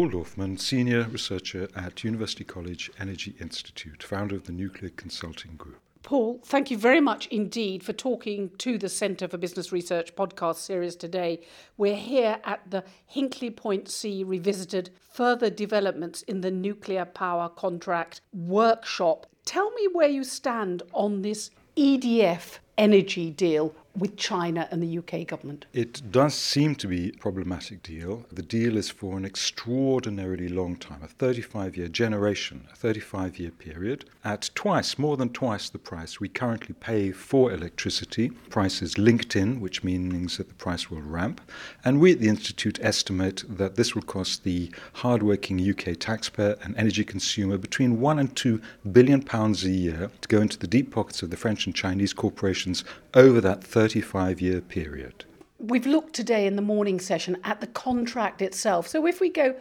Paul Dorfman, Senior Researcher at University College Energy Institute, founder of the Nuclear Consulting Group. Paul, thank you very much indeed for talking to the Centre for Business Research podcast series today. We're here at the Hinkley Point C Revisited Further Developments in the Nuclear Power Contract workshop. Tell me where you stand on this EDF energy deal with China and the UK government? It does seem to be a problematic deal. The deal is for an extraordinarily long time, a 35 year generation, a 35 year period, at twice, more than twice the price we currently pay for electricity. Price is linked in, which means that the price will ramp. And we at the Institute estimate that this will cost the hardworking UK taxpayer and energy consumer between one and two billion pounds a year to go into the deep pockets of the French and Chinese corporations over that 35 year period. We've looked today in the morning session at the contract itself. So if we go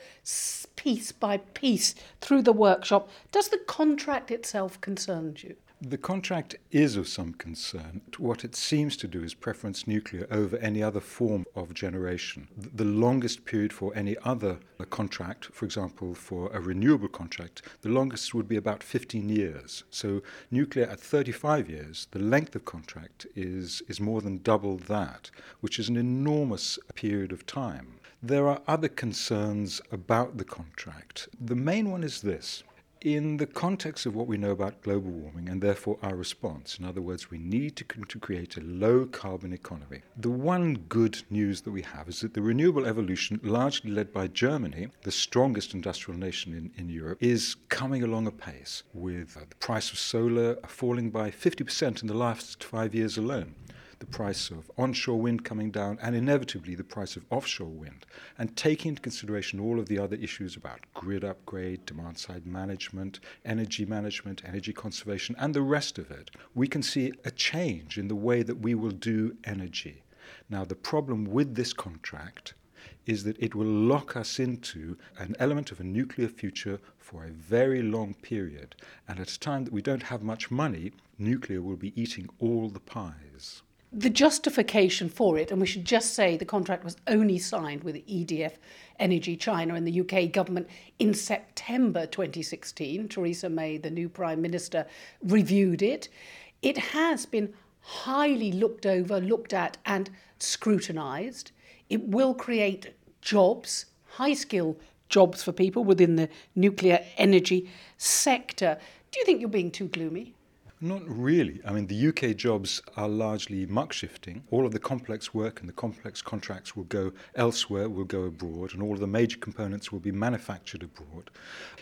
piece by piece through the workshop, does the contract itself concern you? The contract is of some concern. What it seems to do is preference nuclear over any other form of generation. The longest period for any other uh, contract, for example, for a renewable contract, the longest would be about 15 years. So, nuclear at 35 years, the length of contract is, is more than double that, which is an enormous period of time. There are other concerns about the contract. The main one is this in the context of what we know about global warming and therefore our response, in other words, we need to, to create a low carbon economy. The one good news that we have is that the renewable evolution, largely led by Germany, the strongest industrial nation in, in Europe, is coming along apace with uh, the price of solar falling by 50% in the last five years alone the price of onshore wind coming down, and inevitably the price of offshore wind, and taking into consideration all of the other issues about grid upgrade, demand side management, energy management, energy conservation, and the rest of it, we can see a change in the way that we will do energy. Now, the problem with this contract is that it will lock us into an element of a nuclear future for a very long period. And at a time that we don't have much money, nuclear will be eating all the pies the justification for it, and we should just say the contract was only signed with EDF Energy China and the UK government in September 2016. Theresa May, the new Prime Minister, reviewed it. It has been highly looked over, looked at, and scrutinised. It will create jobs, high skill jobs for people within the nuclear energy sector. Do you think you're being too gloomy? Not really. I mean, the UK jobs are largely muck shifting. All of the complex work and the complex contracts will go elsewhere, will go abroad, and all of the major components will be manufactured abroad.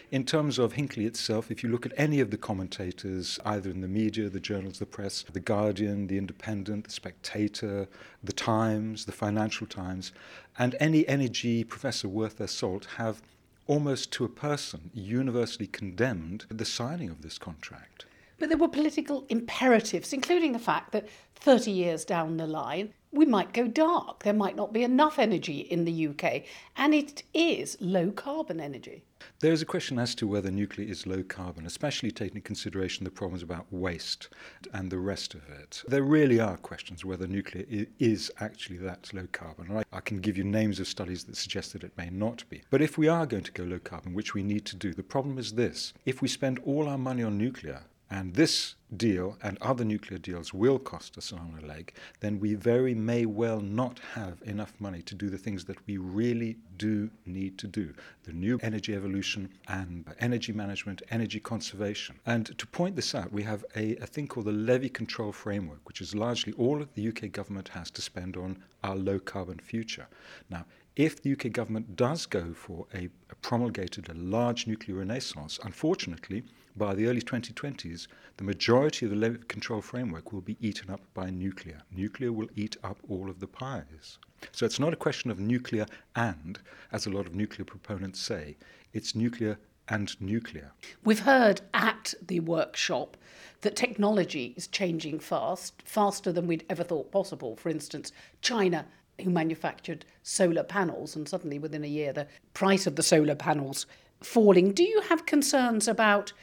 In terms of Hinkley itself, if you look at any of the commentators, either in the media, the journals, the press, The Guardian, The Independent, The Spectator, The Times, The Financial Times, and any energy professor worth their salt have almost to a person universally condemned the signing of this contract. But there were political imperatives, including the fact that 30 years down the line, we might go dark. There might not be enough energy in the UK, and it is low carbon energy. There is a question as to whether nuclear is low carbon, especially taking into consideration the problems about waste and the rest of it. There really are questions whether nuclear is actually that low carbon. I can give you names of studies that suggest that it may not be. But if we are going to go low carbon, which we need to do, the problem is this if we spend all our money on nuclear, and this deal and other nuclear deals will cost us an arm and a leg, then we very may well not have enough money to do the things that we really do need to do the new energy evolution and energy management, energy conservation. And to point this out, we have a, a thing called the levy control framework, which is largely all that the UK government has to spend on our low carbon future. Now, if the UK government does go for a, a promulgated a large nuclear renaissance, unfortunately, by the early 2020s, the majority of the levy control framework will be eaten up by nuclear. Nuclear will eat up all of the pies. So it's not a question of nuclear and, as a lot of nuclear proponents say, it's nuclear and nuclear. We've heard at the workshop that technology is changing fast, faster than we'd ever thought possible. For instance, China who manufactured solar panels, and suddenly within a year the price of the solar panels falling. Do you have concerns about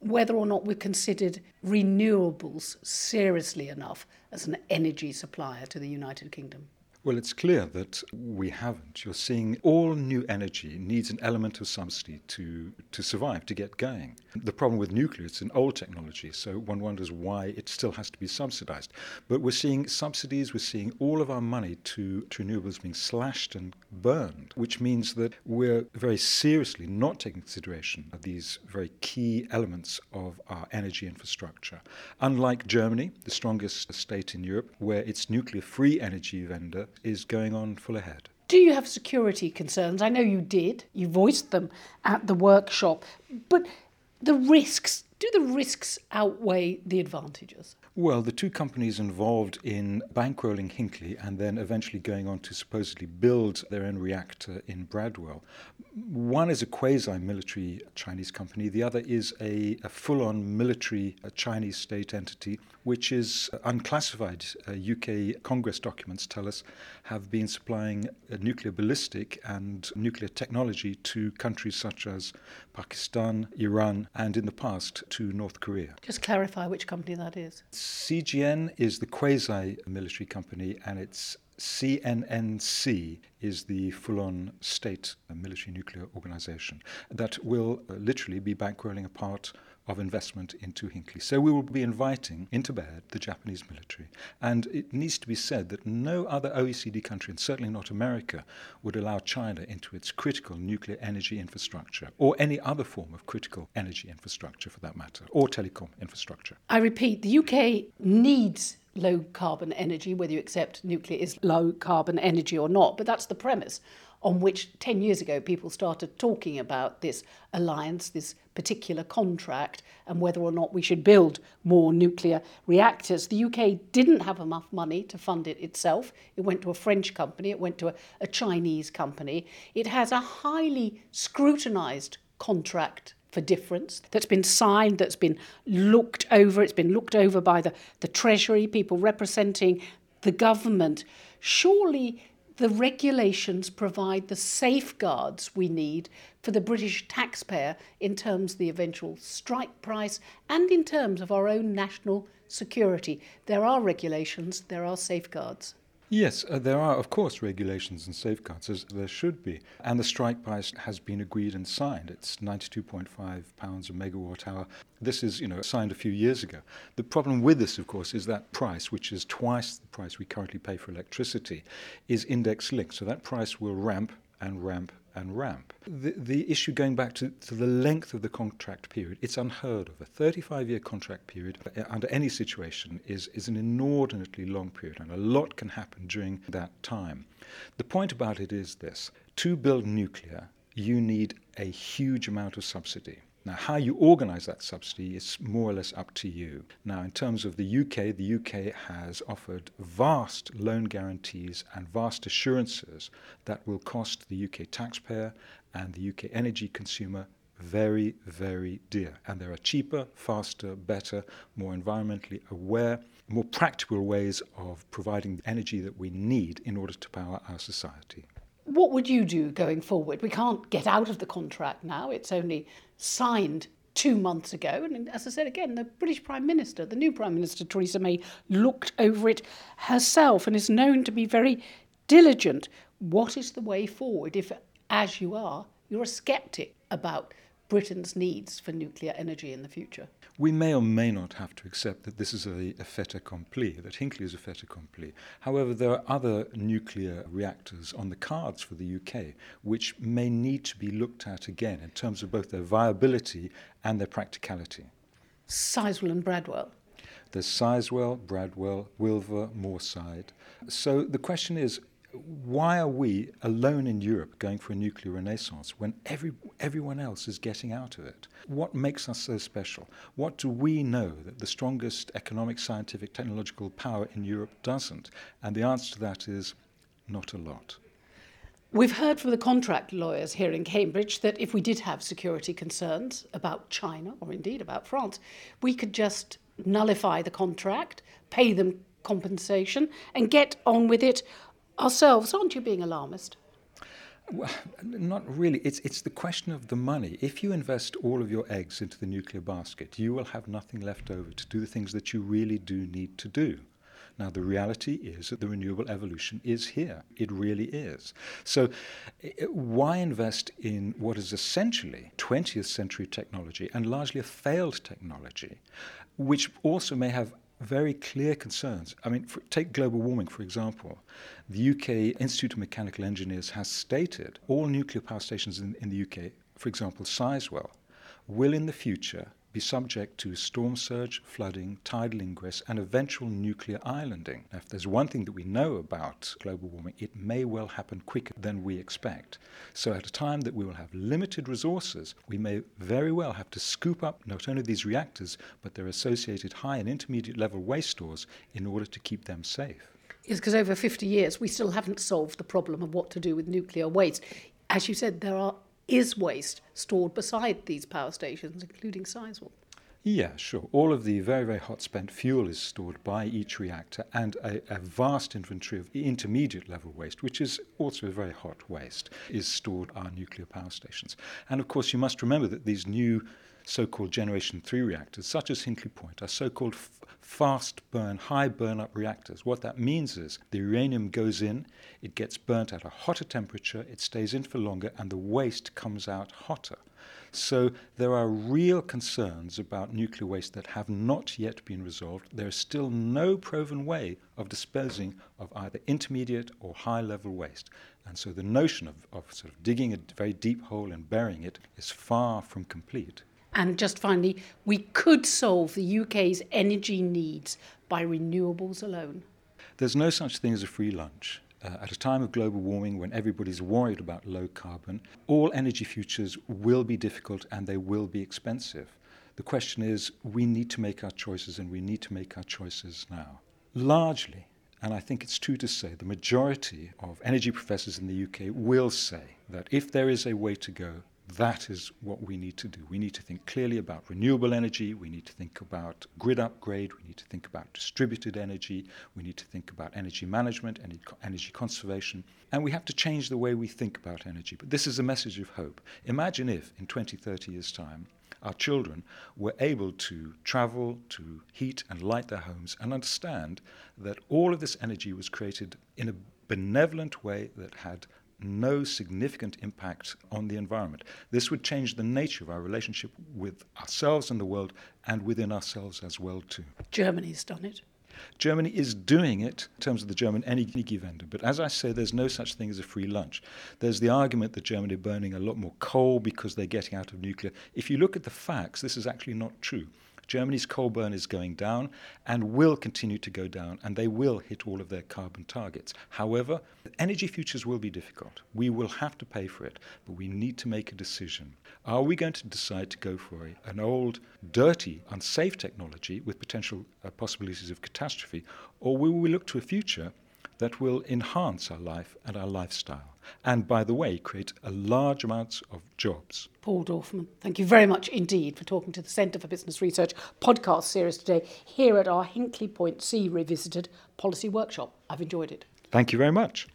whether or not we've considered renewables seriously enough as an energy supplier to the United Kingdom? Well, it's clear that we haven't. You're seeing all new energy needs an element of subsidy to, to survive, to get going. The problem with nuclear, it's an old technology, so one wonders why it still has to be subsidized. But we're seeing subsidies, we're seeing all of our money to, to renewables being slashed and burned, which means that we're very seriously not taking consideration of these very key elements of our energy infrastructure. Unlike Germany, the strongest state in Europe, where its nuclear free Energiewende is going on full ahead. Do you have security concerns? I know you did. You voiced them at the workshop. But the risks, do the risks outweigh the advantages? Well, the two companies involved in bankrolling Hinkley and then eventually going on to supposedly build their own reactor in Bradwell. One is a quasi military Chinese company, the other is a, a full on military Chinese state entity, which is unclassified. Uh, UK Congress documents tell us have been supplying nuclear ballistic and nuclear technology to countries such as Pakistan, Iran, and in the past to North Korea. Just clarify which company that is. CGN is the quasi military company, and it's CNNC is the full on state military nuclear organization that will uh, literally be bankrolling a part of investment into Hinkley. So we will be inviting into bed the Japanese military. And it needs to be said that no other OECD country, and certainly not America, would allow China into its critical nuclear energy infrastructure, or any other form of critical energy infrastructure for that matter, or telecom infrastructure. I repeat, the UK needs low carbon energy, whether you accept nuclear is low carbon energy or not, but that's the premise on which 10 years ago people started talking about this alliance, this particular contract, and whether or not we should build more nuclear reactors. The UK didn't have enough money to fund it itself. It went to a French company, it went to a, a Chinese company. It has a highly scrutinised contract for difference that's been signed, that's been looked over. It's been looked over by the, the Treasury, people representing the government. Surely the regulations provide the safeguards we need for the British taxpayer in terms of the eventual strike price and in terms of our own national security. There are regulations, there are safeguards. Yes, uh, there are, of course, regulations and safeguards, as there should be. And the strike price has been agreed and signed. It's 92.5 pounds a megawatt hour. This is, you know, signed a few years ago. The problem with this, of course, is that price, which is twice the price we currently pay for electricity, is index linked. So that price will ramp and ramp and ramp. The, the issue going back to, to the length of the contract period, it's unheard of. A 35 year contract period under any situation is, is an inordinately long period, and a lot can happen during that time. The point about it is this to build nuclear, you need a huge amount of subsidy. Now, how you organise that subsidy is more or less up to you. Now, in terms of the UK, the UK has offered vast loan guarantees and vast assurances that will cost the UK taxpayer and the UK energy consumer very, very dear. And there are cheaper, faster, better, more environmentally aware, more practical ways of providing the energy that we need in order to power our society. What would you do going forward? We can't get out of the contract now. It's only signed two months ago. And as I said again, the British Prime Minister, the new Prime Minister, Theresa May, looked over it herself and is known to be very diligent. What is the way forward if, as you are, you're a skeptic about Britain's needs for nuclear energy in the future? We may or may not have to accept that this is a, a fait accompli, that Hinkley is a fait accompli. However, there are other nuclear reactors on the cards for the UK which may need to be looked at again in terms of both their viability and their practicality. Sizewell and Bradwell. There's Sizewell, Bradwell, Wylfa, Moorside. So the question is why are we alone in Europe going for a nuclear renaissance when every, everyone else is getting out of it? What makes us so special? What do we know that the strongest economic, scientific, technological power in Europe doesn't? And the answer to that is not a lot. We've heard from the contract lawyers here in Cambridge that if we did have security concerns about China, or indeed about France, we could just nullify the contract, pay them compensation, and get on with it ourselves. Aren't you being alarmist? Well, not really. It's, it's the question of the money. If you invest all of your eggs into the nuclear basket, you will have nothing left over to do the things that you really do need to do. Now, the reality is that the renewable evolution is here. It really is. So, why invest in what is essentially 20th century technology and largely a failed technology, which also may have very clear concerns. I mean, for, take global warming, for example. The UK Institute of Mechanical Engineers has stated all nuclear power stations in, in the UK, for example, Sizewell, will in the future be subject to storm surge, flooding, tidal ingress, and eventual nuclear islanding. Now, if there's one thing that we know about global warming, it may well happen quicker than we expect. So, at a time that we will have limited resources, we may very well have to scoop up not only these reactors, but their associated high and intermediate level waste stores in order to keep them safe. Yes, because over 50 years, we still haven't solved the problem of what to do with nuclear waste. As you said, there are is waste stored beside these power stations, including Sizewell? Yeah, sure. All of the very, very hot spent fuel is stored by each reactor and a, a, vast inventory of intermediate level waste, which is also a very hot waste, is stored at our nuclear power stations. And of course, you must remember that these new so called Generation 3 reactors, such as Hinkley Point, are so called f- fast burn, high burn up reactors. What that means is the uranium goes in, it gets burnt at a hotter temperature, it stays in for longer, and the waste comes out hotter. So there are real concerns about nuclear waste that have not yet been resolved. There is still no proven way of disposing of either intermediate or high level waste. And so the notion of, of sort of digging a very deep hole and burying it is far from complete. And just finally, we could solve the UK's energy needs by renewables alone. There's no such thing as a free lunch. Uh, at a time of global warming when everybody's worried about low carbon, all energy futures will be difficult and they will be expensive. The question is, we need to make our choices and we need to make our choices now. Largely, and I think it's true to say, the majority of energy professors in the UK will say that if there is a way to go, that is what we need to do. We need to think clearly about renewable energy. We need to think about grid upgrade. We need to think about distributed energy. We need to think about energy management, and energy conservation. And we have to change the way we think about energy. But this is a message of hope. Imagine if, in 20, 30 years' time, our children were able to travel, to heat and light their homes, and understand that all of this energy was created in a benevolent way that had no significant impact on the environment. This would change the nature of our relationship with ourselves and the world and within ourselves as well too. Germany's done it. Germany is doing it in terms of the German Energiewende. But as I say, there's no such thing as a free lunch. There's the argument that Germany are burning a lot more coal because they're getting out of nuclear. If you look at the facts, this is actually not true. Germany's coal burn is going down and will continue to go down, and they will hit all of their carbon targets. However, energy futures will be difficult. We will have to pay for it, but we need to make a decision. Are we going to decide to go for a, an old, dirty, unsafe technology with potential uh, possibilities of catastrophe, or will we look to a future that will enhance our life and our lifestyle. And by the way, create a large amounts of jobs. Paul Dorfman, thank you very much indeed for talking to the Centre for Business Research podcast series today here at our Hinkley Point C Revisited policy workshop. I've enjoyed it. Thank you very much.